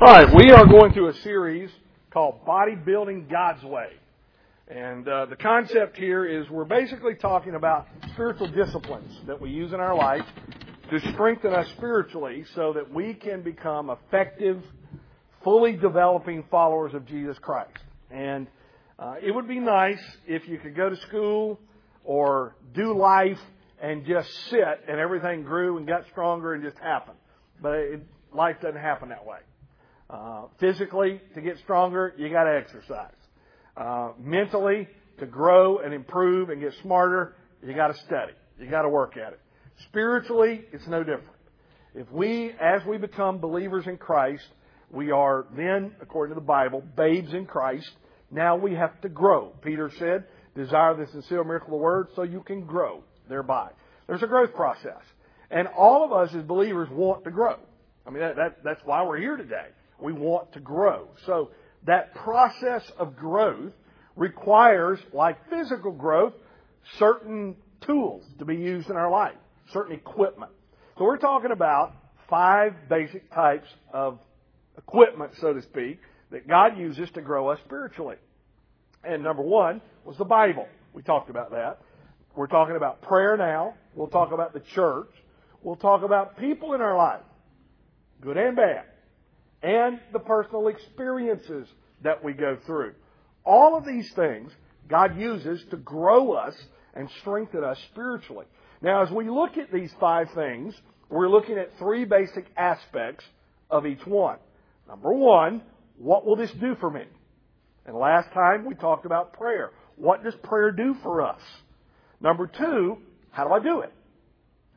All right, we are going through a series called Bodybuilding God's Way. And uh, the concept here is we're basically talking about spiritual disciplines that we use in our life to strengthen us spiritually so that we can become effective, fully developing followers of Jesus Christ. And uh, it would be nice if you could go to school or do life and just sit and everything grew and got stronger and just happened. But it, life doesn't happen that way. Uh, physically, to get stronger, you got to exercise. Uh, mentally, to grow and improve and get smarter, you got to study. You got to work at it. Spiritually, it's no different. If we, as we become believers in Christ, we are then, according to the Bible, babes in Christ. Now we have to grow. Peter said, desire the sincere miracle of the word so you can grow thereby. There's a growth process. And all of us as believers want to grow. I mean, that, that, that's why we're here today. We want to grow. So that process of growth requires, like physical growth, certain tools to be used in our life, certain equipment. So we're talking about five basic types of equipment, so to speak, that God uses to grow us spiritually. And number one was the Bible. We talked about that. We're talking about prayer now. We'll talk about the church. We'll talk about people in our life, good and bad and the personal experiences that we go through. All of these things God uses to grow us and strengthen us spiritually. Now, as we look at these five things, we're looking at three basic aspects of each one. Number one, what will this do for me? And last time we talked about prayer. What does prayer do for us? Number two, how do I do it?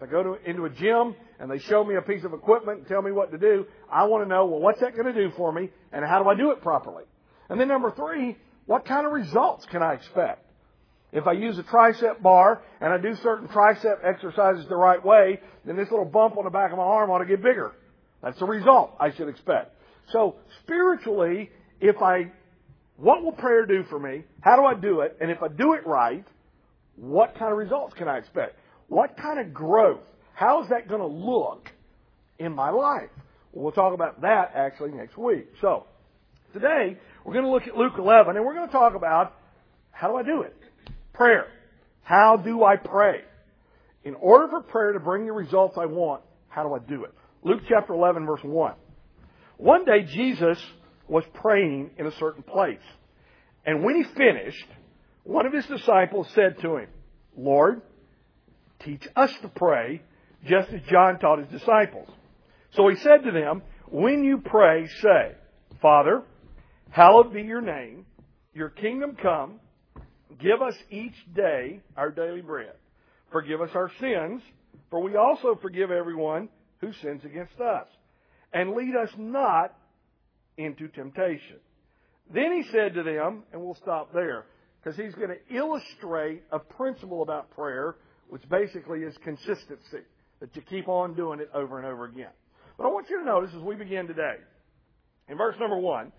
If I go to, into a gym and they show me a piece of equipment and tell me what to do, I want to know, well, what's that going to do for me and how do I do it properly? And then number three, what kind of results can I expect? If I use a tricep bar and I do certain tricep exercises the right way, then this little bump on the back of my arm ought to get bigger. That's the result I should expect. So spiritually, if I, what will prayer do for me? How do I do it? And if I do it right, what kind of results can I expect? What kind of growth? How is that going to look in my life? We'll talk about that actually next week. So, today we're going to look at Luke 11 and we're going to talk about how do I do it? Prayer. How do I pray? In order for prayer to bring the results I want, how do I do it? Luke chapter 11 verse 1. One day Jesus was praying in a certain place. And when he finished, one of his disciples said to him, Lord, Teach us to pray, just as John taught his disciples. So he said to them, When you pray, say, Father, hallowed be your name, your kingdom come, give us each day our daily bread. Forgive us our sins, for we also forgive everyone who sins against us. And lead us not into temptation. Then he said to them, and we'll stop there, because he's going to illustrate a principle about prayer which basically is consistency, that you keep on doing it over and over again. But I want you to notice as we begin today, in verse number one,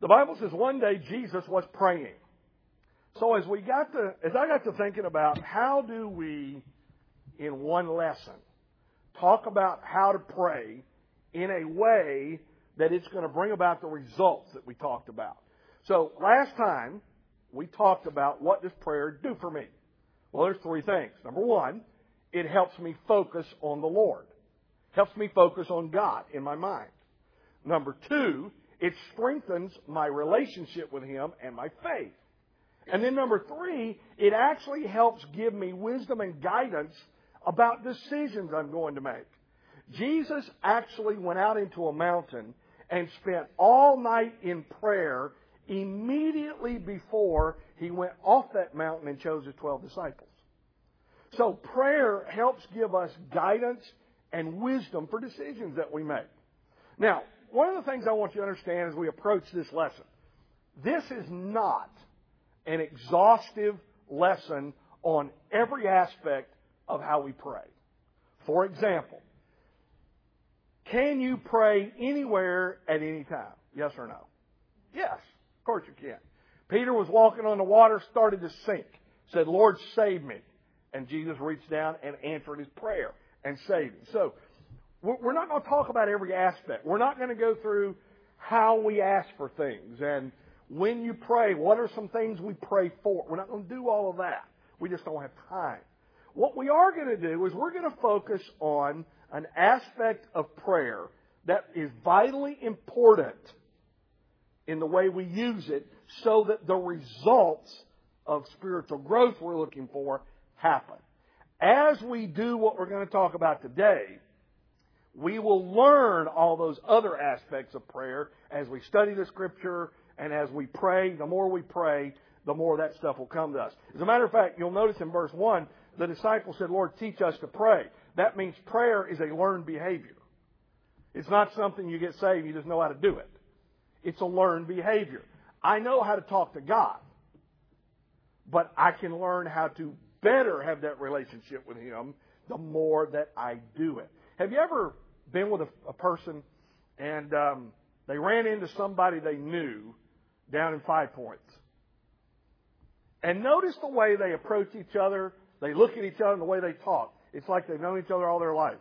the Bible says one day Jesus was praying. So as we got to, as I got to thinking about how do we, in one lesson, talk about how to pray in a way that it's going to bring about the results that we talked about. So last time we talked about what does prayer do for me? Well, there's three things. Number one, it helps me focus on the Lord. Helps me focus on God in my mind. Number two, it strengthens my relationship with Him and my faith. And then number three, it actually helps give me wisdom and guidance about decisions I'm going to make. Jesus actually went out into a mountain and spent all night in prayer immediately before he went off that mountain and chose his 12 disciples. So prayer helps give us guidance and wisdom for decisions that we make. Now, one of the things I want you to understand as we approach this lesson, this is not an exhaustive lesson on every aspect of how we pray. For example, can you pray anywhere at any time? Yes or no? Yes, of course you can. Peter was walking on the water, started to sink. Said, Lord, save me. And Jesus reached down and answered his prayer and saved him. So, we're not going to talk about every aspect. We're not going to go through how we ask for things and when you pray, what are some things we pray for? We're not going to do all of that. We just don't have time. What we are going to do is we're going to focus on an aspect of prayer that is vitally important in the way we use it so that the results of spiritual growth we're looking for happen. As we do what we're going to talk about today, we will learn all those other aspects of prayer as we study the scripture and as we pray. The more we pray, the more that stuff will come to us. As a matter of fact, you'll notice in verse 1, the disciples said, Lord, teach us to pray. That means prayer is a learned behavior. It's not something you get saved, you just know how to do it. It's a learned behavior. I know how to talk to God, but I can learn how to better have that relationship with Him the more that I do it. Have you ever been with a, a person and um, they ran into somebody they knew down in Five Points? And notice the way they approach each other, they look at each other, and the way they talk. It's like they've known each other all their life.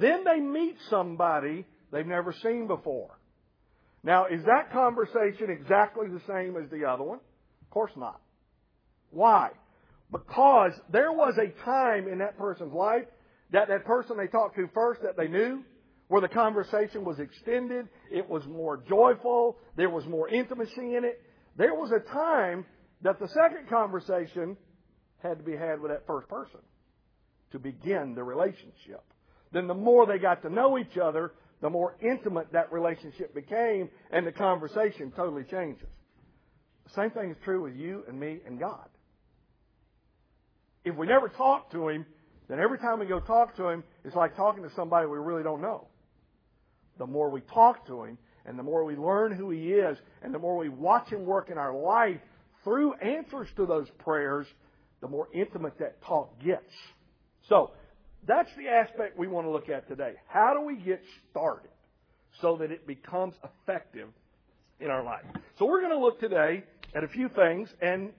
Then they meet somebody they've never seen before. Now, is that conversation exactly the same as the other one? Of course not. Why? Because there was a time in that person's life that that person they talked to first that they knew, where the conversation was extended, it was more joyful, there was more intimacy in it. There was a time that the second conversation had to be had with that first person to begin the relationship. Then the more they got to know each other, the more intimate that relationship became, and the conversation totally changes. The same thing is true with you and me and God. If we never talk to Him, then every time we go talk to Him, it's like talking to somebody we really don't know. The more we talk to Him, and the more we learn who He is, and the more we watch Him work in our life through answers to those prayers, the more intimate that talk gets. So, that's the aspect we want to look at today. How do we get started so that it becomes effective in our life? So we're going to look today at a few things. And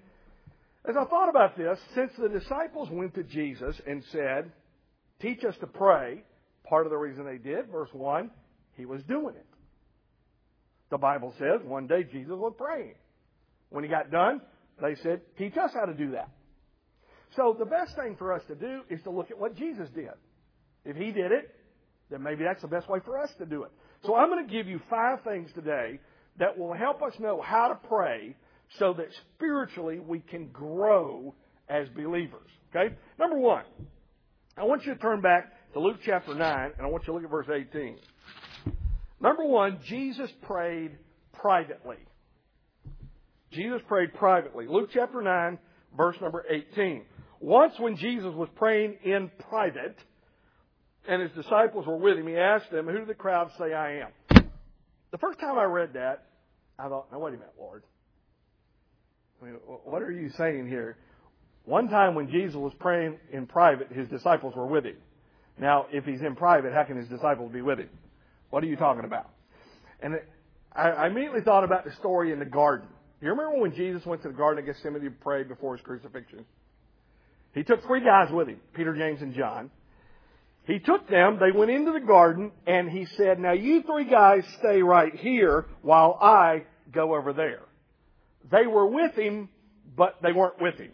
as I thought about this, since the disciples went to Jesus and said, teach us to pray, part of the reason they did, verse 1, he was doing it. The Bible says one day Jesus was praying. When he got done, they said, teach us how to do that. So the best thing for us to do is to look at what Jesus did. If he did it, then maybe that's the best way for us to do it. So I'm going to give you five things today that will help us know how to pray so that spiritually we can grow as believers. Okay? Number one, I want you to turn back to Luke chapter 9 and I want you to look at verse 18. Number one, Jesus prayed privately. Jesus prayed privately. Luke chapter 9, verse number 18. Once when Jesus was praying in private, and his disciples were with him, he asked them, Who do the crowd say I am? The first time I read that, I thought, Now, wait a minute, Lord. I mean, what are you saying here? One time when Jesus was praying in private, his disciples were with him. Now, if he's in private, how can his disciples be with him? What are you talking about? And it, I, I immediately thought about the story in the garden. You remember when Jesus went to the Garden of Gethsemane to pray before his crucifixion? He took three guys with him, Peter, James, and John. He took them, they went into the garden, and he said, Now you three guys stay right here while I go over there. They were with him, but they weren't with him.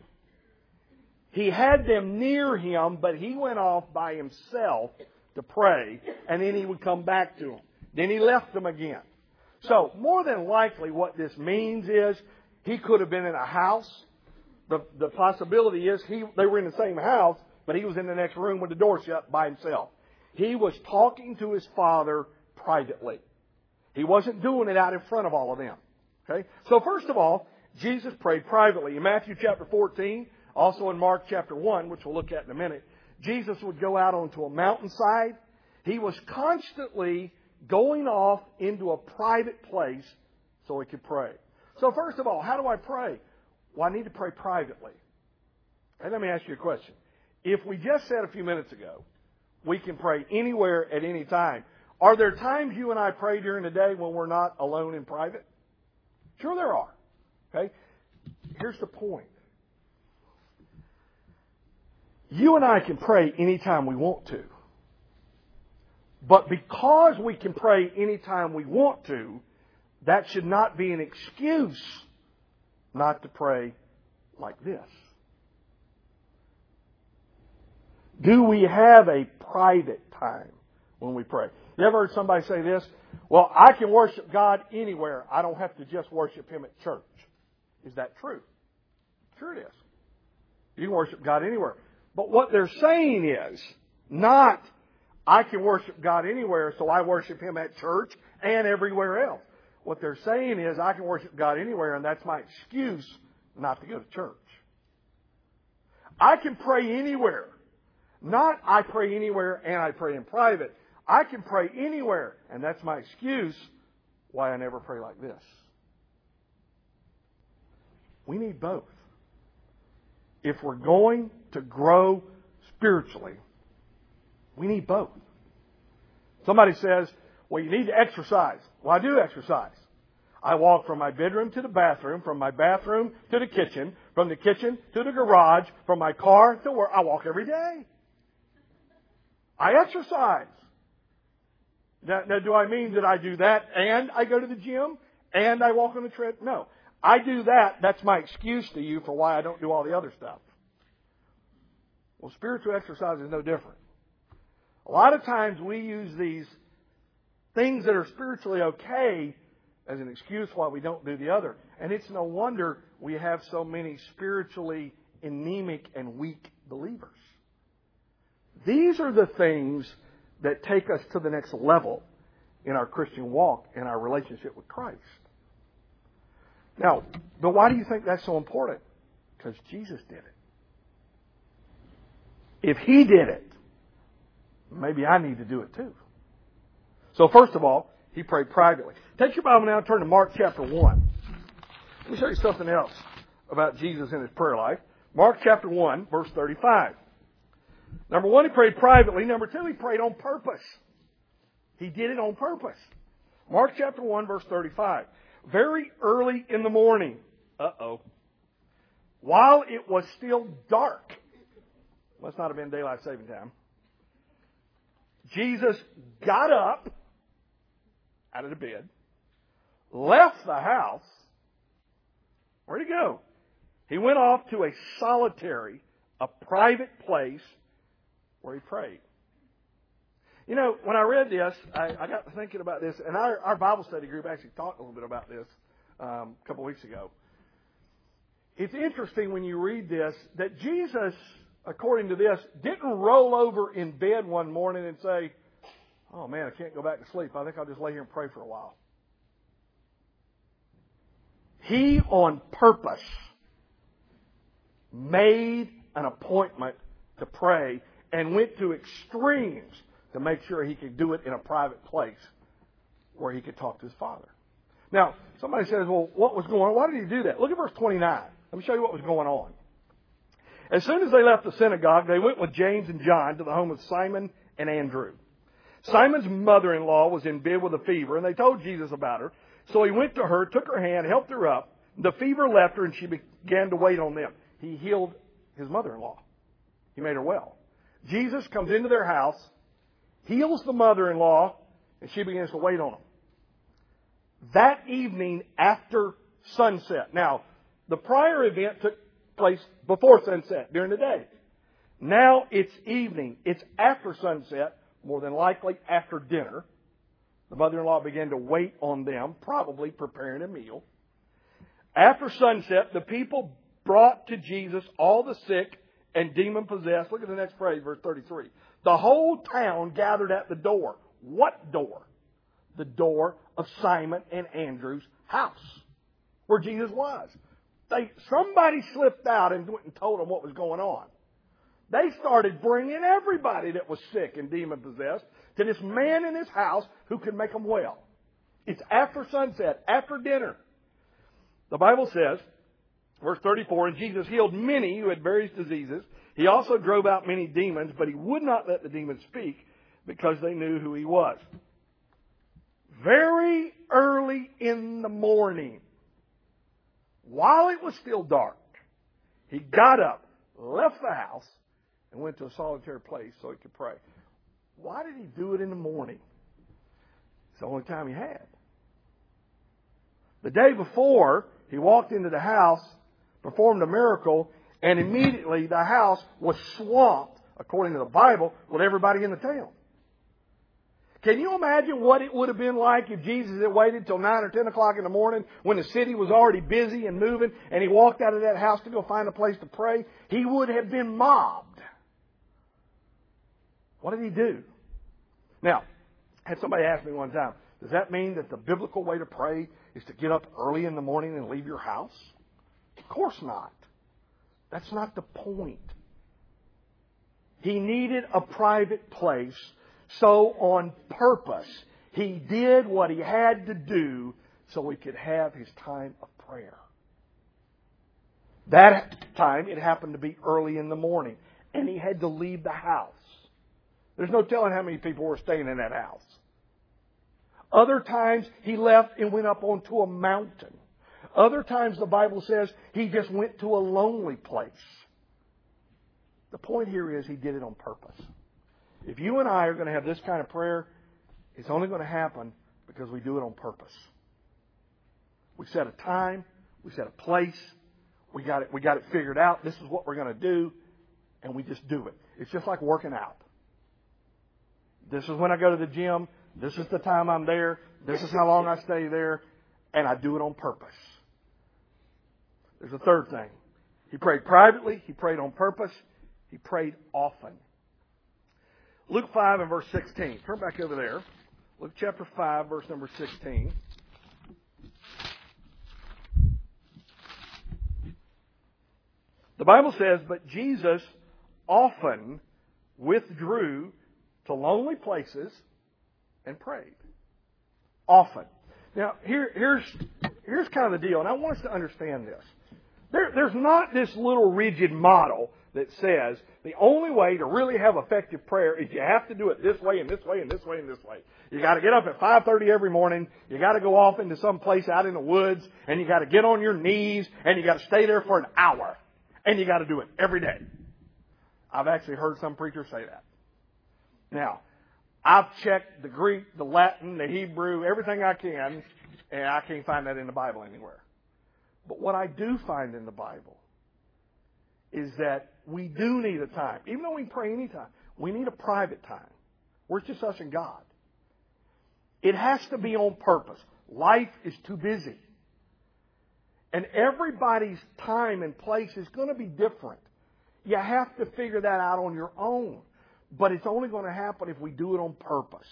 He had them near him, but he went off by himself to pray, and then he would come back to them. Then he left them again. So, more than likely, what this means is he could have been in a house. The, the possibility is he, they were in the same house, but he was in the next room with the door shut by himself. He was talking to his father privately. He wasn't doing it out in front of all of them. Okay? So first of all, Jesus prayed privately. In Matthew chapter 14, also in Mark chapter 1, which we'll look at in a minute, Jesus would go out onto a mountainside. He was constantly going off into a private place so he could pray. So first of all, how do I pray? Well, I need to pray privately. And let me ask you a question. If we just said a few minutes ago, we can pray anywhere at any time. Are there times you and I pray during the day when we're not alone in private? Sure there are. Okay? Here's the point. You and I can pray anytime we want to. But because we can pray anytime we want to, that should not be an excuse not to pray like this. Do we have a private time when we pray? You ever heard somebody say this? Well, I can worship God anywhere. I don't have to just worship Him at church. Is that true? Sure it is. You can worship God anywhere. But what they're saying is not, I can worship God anywhere, so I worship Him at church and everywhere else. What they're saying is, I can worship God anywhere, and that's my excuse not to go to church. I can pray anywhere. Not I pray anywhere and I pray in private. I can pray anywhere, and that's my excuse why I never pray like this. We need both. If we're going to grow spiritually, we need both. Somebody says, well, you need to exercise. Well, I do exercise. I walk from my bedroom to the bathroom, from my bathroom to the kitchen, from the kitchen to the garage, from my car to work. I walk every day. I exercise. Now, now, do I mean that I do that and I go to the gym and I walk on the tread? No. I do that. That's my excuse to you for why I don't do all the other stuff. Well, spiritual exercise is no different. A lot of times we use these things that are spiritually okay as an excuse why we don't do the other. And it's no wonder we have so many spiritually anemic and weak believers. These are the things that take us to the next level in our Christian walk and our relationship with Christ. Now, but why do you think that's so important? Because Jesus did it. If He did it, maybe I need to do it too. So first of all, He prayed privately. Take your Bible now and turn to Mark chapter 1. Let me show you something else about Jesus and His prayer life. Mark chapter 1, verse 35. Number one, he prayed privately. Number two, he prayed on purpose. He did it on purpose. Mark chapter 1, verse 35. Very early in the morning, uh oh, while it was still dark, must not have been daylight saving time, Jesus got up out of the bed, left the house. Where'd he go? He went off to a solitary, a private place where he prayed. You know, when I read this, I, I got thinking about this, and our, our Bible study group actually talked a little bit about this um, a couple weeks ago. It's interesting when you read this that Jesus, according to this, didn't roll over in bed one morning and say, Oh man, I can't go back to sleep. I think I'll just lay here and pray for a while. He, on purpose, made an appointment to pray and went to extremes to make sure he could do it in a private place where he could talk to his father. Now, somebody says, well, what was going on? Why did he do that? Look at verse 29. Let me show you what was going on. As soon as they left the synagogue, they went with James and John to the home of Simon and Andrew. Simon's mother-in-law was in bed with a fever, and they told Jesus about her. So he went to her, took her hand, helped her up. The fever left her, and she began to wait on them. He healed his mother-in-law. He made her well. Jesus comes into their house, heals the mother-in-law, and she begins to wait on him. That evening after sunset. Now, the prior event took place before sunset, during the day. Now it's evening. It's after sunset, more than likely after dinner. The mother-in-law began to wait on them, probably preparing a meal. After sunset, the people brought to Jesus all the sick and demon possessed. Look at the next phrase, verse 33. The whole town gathered at the door. What door? The door of Simon and Andrew's house, where Jesus was. They, somebody slipped out and went and told them what was going on. They started bringing everybody that was sick and demon possessed to this man in his house who could make them well. It's after sunset, after dinner. The Bible says, Verse 34, and Jesus healed many who had various diseases. He also drove out many demons, but he would not let the demons speak because they knew who he was. Very early in the morning, while it was still dark, he got up, left the house, and went to a solitary place so he could pray. Why did he do it in the morning? It's the only time he had. The day before, he walked into the house, performed a miracle, and immediately the house was swamped, according to the Bible, with everybody in the town. Can you imagine what it would have been like if Jesus had waited till 9 or 10 o'clock in the morning when the city was already busy and moving and he walked out of that house to go find a place to pray? He would have been mobbed. What did he do? Now, had somebody ask me one time, does that mean that the biblical way to pray is to get up early in the morning and leave your house? Of course not. That's not the point. He needed a private place so on purpose, he did what he had to do so he could have his time of prayer. That time, it happened to be early in the morning, and he had to leave the house. There's no telling how many people were staying in that house. Other times, he left and went up onto a mountain. Other times, the Bible says he just went to a lonely place. The point here is he did it on purpose. If you and I are going to have this kind of prayer, it's only going to happen because we do it on purpose. We set a time, we set a place, we got it, we got it figured out. This is what we're going to do, and we just do it. It's just like working out. This is when I go to the gym. This is the time I'm there. This is how long I stay there, and I do it on purpose. There's a third thing. He prayed privately. He prayed on purpose. He prayed often. Luke 5 and verse 16. Turn back over there. Luke chapter 5, verse number 16. The Bible says, But Jesus often withdrew to lonely places and prayed. Often. Now, here, here's, here's kind of the deal, and I want us to understand this. There, there's not this little rigid model that says the only way to really have effective prayer is you have to do it this way and this way and this way and this way. You got to get up at 5:30 every morning. You got to go off into some place out in the woods and you got to get on your knees and you got to stay there for an hour and you got to do it every day. I've actually heard some preachers say that. Now, I've checked the Greek, the Latin, the Hebrew, everything I can, and I can't find that in the Bible anywhere. But what I do find in the Bible is that we do need a time. Even though we pray anytime, we need a private time where it's just us and God. It has to be on purpose. Life is too busy. And everybody's time and place is going to be different. You have to figure that out on your own. But it's only going to happen if we do it on purpose.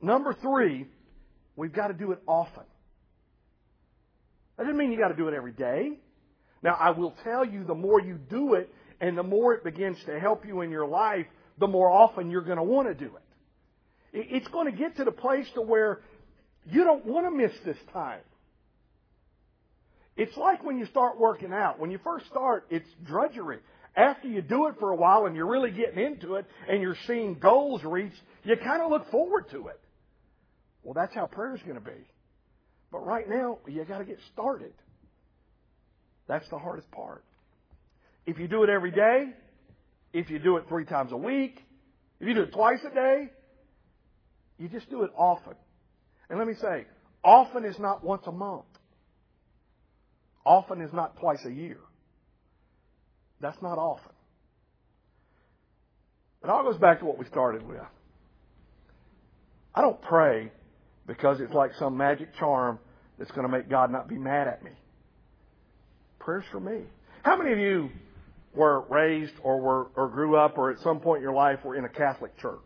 Number three, we've got to do it often. That doesn't mean you got to do it every day. Now, I will tell you, the more you do it and the more it begins to help you in your life, the more often you're going to want to do it. It's going to get to the place to where you don't want to miss this time. It's like when you start working out. When you first start, it's drudgery. After you do it for a while and you're really getting into it and you're seeing goals reached, you kind of look forward to it. Well, that's how prayer is going to be. But right now, you got to get started. That's the hardest part. If you do it every day, if you do it three times a week, if you do it twice a day, you just do it often. And let me say, often is not once a month. Often is not twice a year. That's not often. It all goes back to what we started with. I don't pray because it's like some magic charm that's going to make God not be mad at me. Prayers for me. How many of you were raised or were or grew up or at some point in your life were in a Catholic church?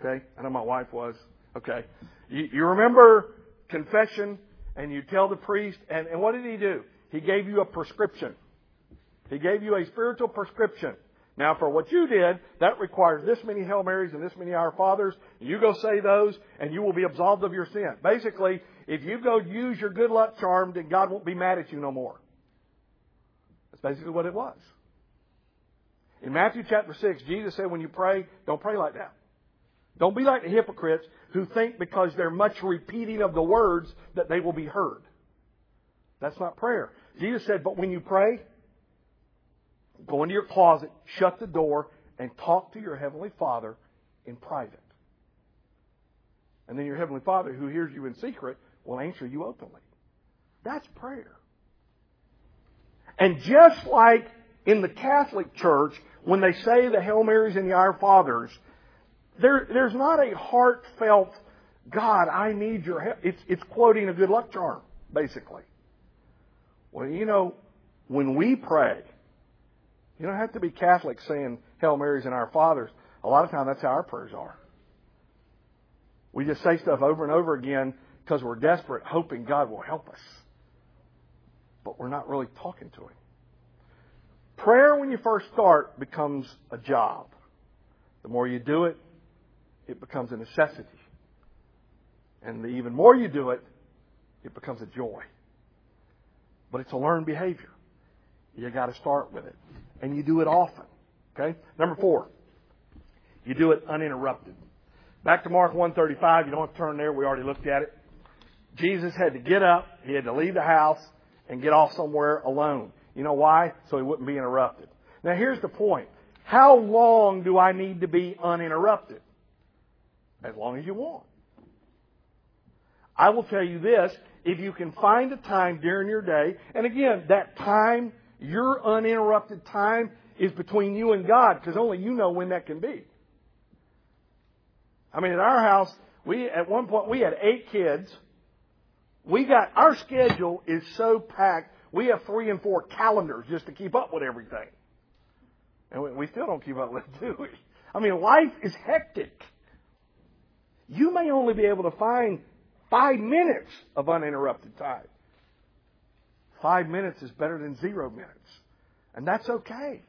Okay, I know my wife was. Okay, you, you remember confession, and you tell the priest, and, and what did he do? He gave you a prescription. He gave you a spiritual prescription. Now, for what you did, that requires this many Hail Marys and this many Our Fathers. You go say those, and you will be absolved of your sin. Basically, if you go use your good luck charm, then God won't be mad at you no more. That's basically what it was. In Matthew chapter 6, Jesus said, when you pray, don't pray like that. Don't be like the hypocrites who think because they're much repeating of the words that they will be heard. That's not prayer. Jesus said, but when you pray, go into your closet, shut the door, and talk to your Heavenly Father in private. And then your Heavenly Father, who hears you in secret, will answer you openly. That's prayer. And just like in the Catholic Church, when they say the Hail Marys and the Our Fathers, there, there's not a heartfelt, God, I need your help. It's, it's quoting a good luck charm, basically. Well, you know, when we pray, you don't have to be Catholic saying Hail Marys and Our Fathers. A lot of times that's how our prayers are. We just say stuff over and over again because we're desperate, hoping God will help us. But we're not really talking to Him. Prayer, when you first start, becomes a job. The more you do it, it becomes a necessity. And the even more you do it, it becomes a joy. But it's a learned behavior. You got to start with it. And you do it often. Okay? Number four, you do it uninterrupted. Back to Mark 135. You don't have to turn there. We already looked at it. Jesus had to get up. He had to leave the house and get off somewhere alone. You know why? So he wouldn't be interrupted. Now here's the point. How long do I need to be uninterrupted? As long as you want. I will tell you this, if you can find a time during your day, and again, that time, your uninterrupted time, is between you and God, because only you know when that can be. I mean, at our house, we, at one point, we had eight kids. We got, our schedule is so packed, we have three and four calendars just to keep up with everything. And we, still don't keep up with it, do we? I mean, life is hectic. You may only be able to find five minutes of uninterrupted time. Five minutes is better than zero minutes. And that's okay.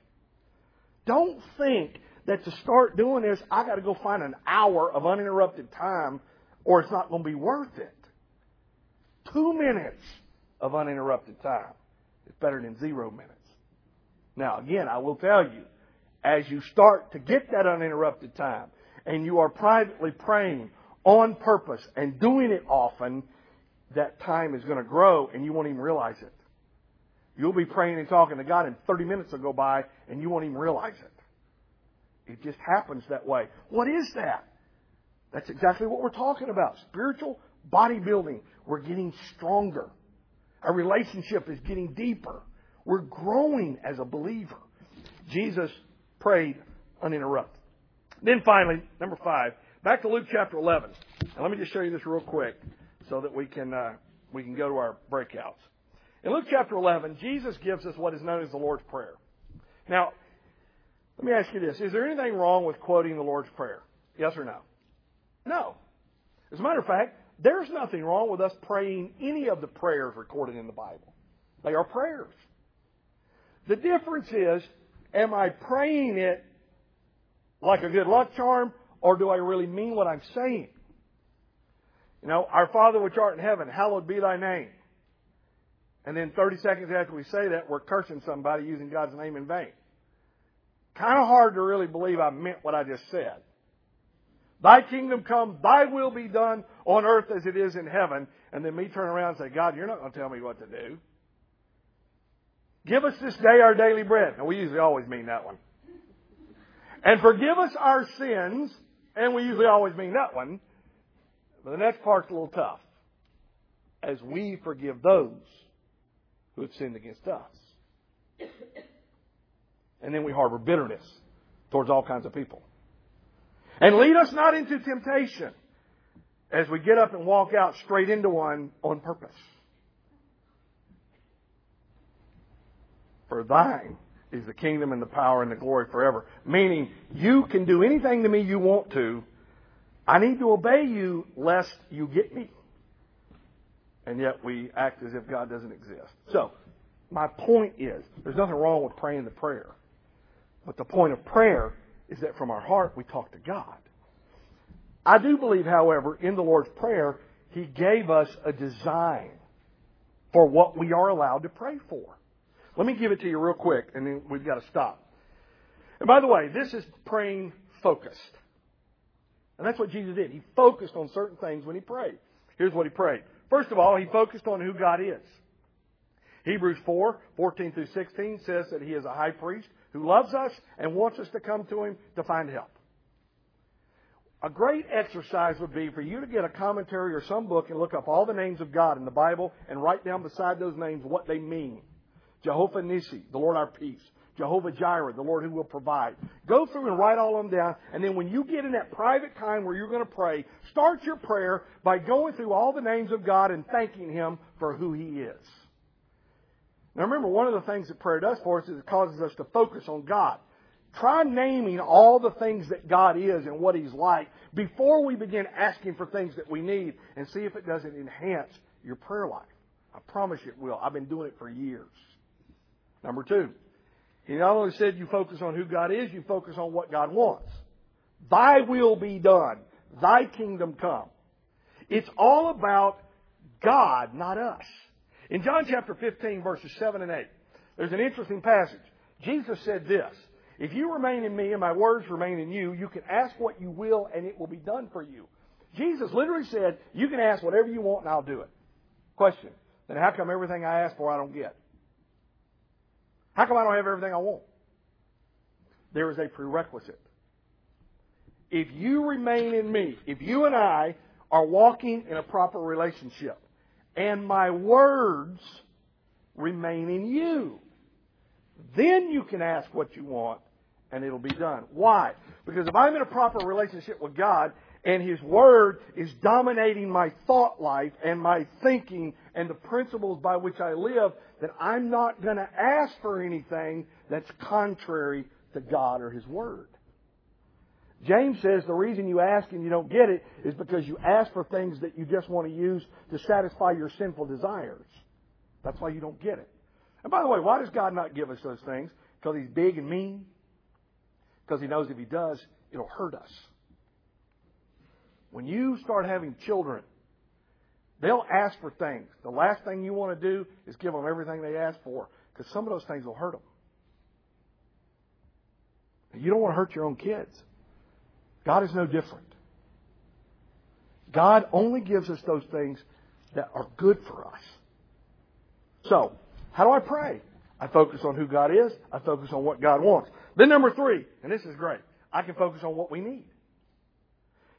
Don't think that to start doing this, I got to go find an hour of uninterrupted time or it's not going to be worth it. Two minutes of uninterrupted time is better than zero minutes. Now, again, I will tell you, as you start to get that uninterrupted time and you are privately praying on purpose and doing it often, that time is going to grow and you won't even realize it. You'll be praying and talking to God and 30 minutes will go by and you won't even realize it. It just happens that way. What is that? That's exactly what we're talking about. Spiritual bodybuilding. We're getting stronger. Our relationship is getting deeper. We're growing as a believer. Jesus prayed uninterrupted. Then finally, number five, back to Luke chapter 11. And let me just show you this real quick so that we can, uh, we can go to our breakouts. In Luke chapter 11, Jesus gives us what is known as the Lord's Prayer. Now, let me ask you this. Is there anything wrong with quoting the Lord's Prayer? Yes or no? No. As a matter of fact, there's nothing wrong with us praying any of the prayers recorded in the Bible. They are prayers. The difference is, am I praying it like a good luck charm, or do I really mean what I'm saying? You know, our Father which art in heaven, hallowed be thy name. And then 30 seconds after we say that, we're cursing somebody using God's name in vain. Kind of hard to really believe I meant what I just said. Thy kingdom come, thy will be done on earth as it is in heaven. And then me turn around and say, God, you're not going to tell me what to do. Give us this day our daily bread. And we usually always mean that one. And forgive us our sins. And we usually always mean that one. But the next part's a little tough. As we forgive those who have sinned against us. And then we harbor bitterness towards all kinds of people. And lead us not into temptation as we get up and walk out straight into one on purpose. For thine is the kingdom and the power and the glory forever. Meaning, you can do anything to me you want to. I need to obey you lest you get me. And yet we act as if God doesn't exist. So, my point is, there's nothing wrong with praying the prayer. But the point of prayer is that from our heart we talk to God. I do believe, however, in the Lord's Prayer, He gave us a design for what we are allowed to pray for. Let me give it to you real quick, and then we've got to stop. And by the way, this is praying focused. And that's what Jesus did. He focused on certain things when He prayed. Here's what He prayed. First of all, He focused on who God is. Hebrews 4, 14 through 16 says that He is a high priest who loves us and wants us to come to Him to find help. a great exercise would be for you to get a commentary or some book and look up all the names of God in the Bible and write down beside those names what they mean. Jehovah Nissi, the Lord our peace. Jehovah Jireh, the Lord who will provide. Go through and write all of them down, and then when you get in that private time where you're going to pray, start your prayer by going through all the names of God and thanking Him for who He is. Now remember, one of the things that prayer does for us is it causes us to focus on God. Try naming all the things that God is and what He's like before we begin asking for things that we need and see if it doesn't enhance your prayer life. I promise you it will. I've been doing it for years. Number two, He not only said you focus on who God is, you focus on what God wants. Thy will be done. Thy kingdom come. It's all about God, not us. In John chapter 15, verses 7 and 8, there's an interesting passage. Jesus said this if you remain in me and my words remain in you, you can ask what you will and it will be done for you. Jesus literally said, You can ask whatever you want and I'll do it. Question. Then how come everything I ask for I don't get? How come I don't have everything I want? There is a prerequisite. If you remain in me, if you and I are walking in a proper relationship, and my words remain in you, then you can ask what you want and it'll be done. Why? Because if I'm in a proper relationship with God and His Word is dominating my thought life and my thinking and the principles by which I live, then I'm not going to ask for anything that's contrary to God or His Word. James says the reason you ask and you don't get it is because you ask for things that you just want to use to satisfy your sinful desires. That's why you don't get it. And by the way, why does God not give us those things? Because He's big and mean? Because he knows if he does, it'll hurt us. When you start having children, they'll ask for things. The last thing you want to do is give them everything they ask for because some of those things will hurt them. You don't want to hurt your own kids. God is no different. God only gives us those things that are good for us. So, how do I pray? I focus on who God is. I focus on what God wants. Then number three, and this is great, I can focus on what we need.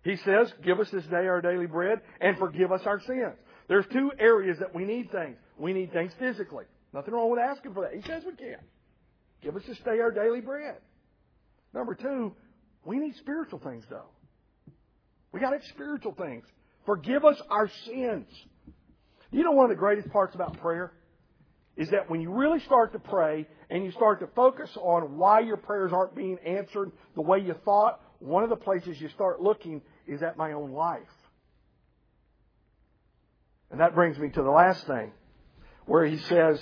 He says, give us this day our daily bread and forgive us our sins. There's two areas that we need things. We need things physically. Nothing wrong with asking for that. He says we can. Give us this day our daily bread. Number two, we need spiritual things though. We got to spiritual things. Forgive us our sins. You know one of the greatest parts about prayer? is that when you really start to pray and you start to focus on why your prayers aren't being answered the way you thought, one of the places you start looking is at my own life. And that brings me to the last thing, where he says,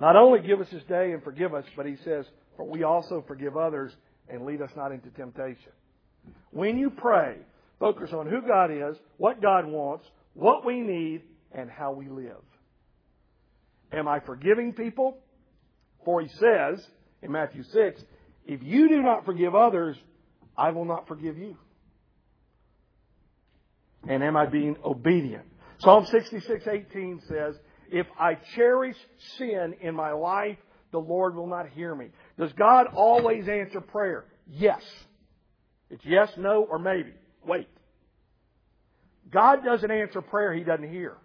not only give us this day and forgive us, but he says, for we also forgive others and lead us not into temptation. When you pray, focus on who God is, what God wants, what we need, and how we live. Am I forgiving people? For he says in Matthew 6, if you do not forgive others, I will not forgive you. And am I being obedient? Psalm 66:18 says, "If I cherish sin in my life, the Lord will not hear me." Does God always answer prayer? Yes. It's yes, no, or maybe. Wait. God doesn't answer prayer he doesn't hear.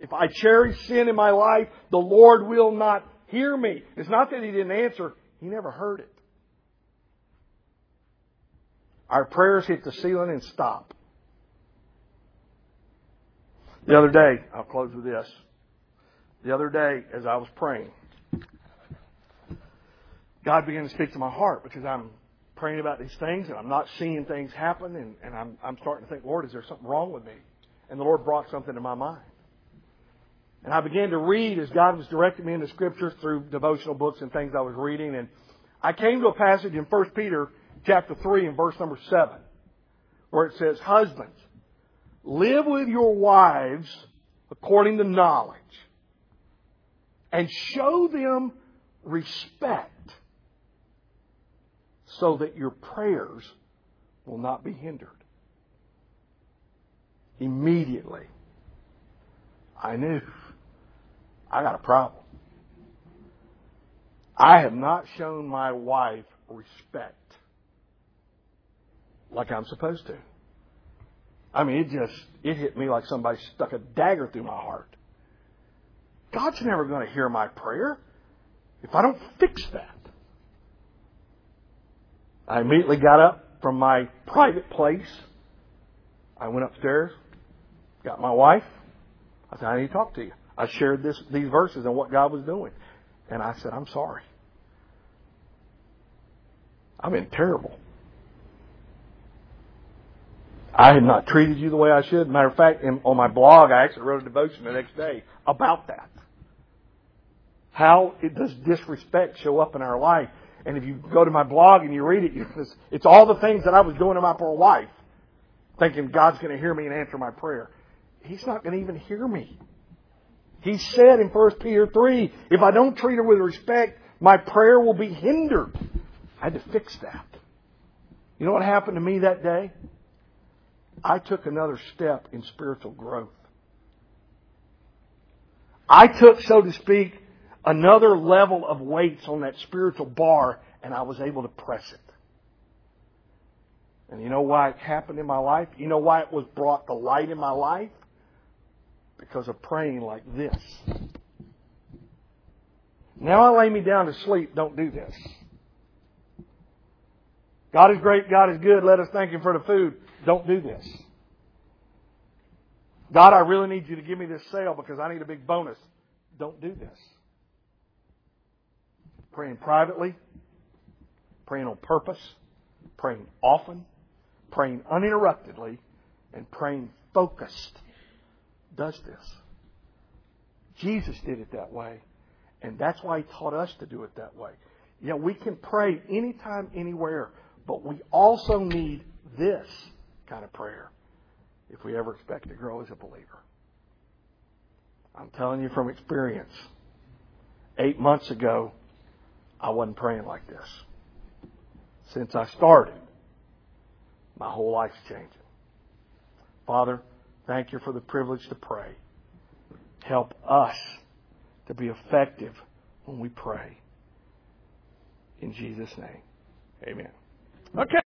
If I cherish sin in my life, the Lord will not hear me. It's not that He didn't answer, He never heard it. Our prayers hit the ceiling and stop. The other day, I'll close with this. The other day, as I was praying, God began to speak to my heart because I'm praying about these things and I'm not seeing things happen and, and I'm, I'm starting to think, Lord, is there something wrong with me? And the Lord brought something to my mind. And I began to read as God was directing me in the scriptures through devotional books and things I was reading. And I came to a passage in 1 Peter chapter 3 and verse number 7 where it says, Husbands, live with your wives according to knowledge and show them respect so that your prayers will not be hindered. Immediately, I knew I got a problem. I have not shown my wife respect like I'm supposed to. I mean, it just, it hit me like somebody stuck a dagger through my heart. God's never going to hear my prayer if I don't fix that. I immediately got up from my private place. I went upstairs, got my wife. I said, I need to talk to you. I shared this, these verses and what God was doing. And I said, I'm sorry. I've been terrible. I had not treated you the way I should. Matter of fact, in, on my blog, I actually wrote a devotion the next day about that. How it does disrespect show up in our life? And if you go to my blog and you read it, it's, all the things that I was doing to my poor wife, thinking God's going to hear me and answer my prayer. He's not going to even hear me. He said in 1 Peter 3, if I don't treat her with respect, my prayer will be hindered. I had to fix that. You know what happened to me that day? I took another step in spiritual growth. I took, so to speak, another level of weights on that spiritual bar and I was able to press it. And you know why it happened in my life? You know why it was brought to light in my life? Because of praying like this. Now I lay me down to sleep, don't do this. God is great, God is good, let us thank Him for the food. Don't do this. God, I really need you to give me this sale because I need a big bonus. Don't do this. Praying privately, praying on purpose, praying often, praying uninterruptedly, and praying focused does this. Jesus did it that way, and that's why He taught us to do it that way. Yeah, we can pray anytime, anywhere, but we also need this kind of prayer if we ever expect to grow as a believer. I'm telling you from experience, eight months ago, I wasn't praying like this. Since I started, my whole life's changing. Father, thank you for the privilege to pray. Help us to be effective when we pray. In Jesus' name, amen. Okay.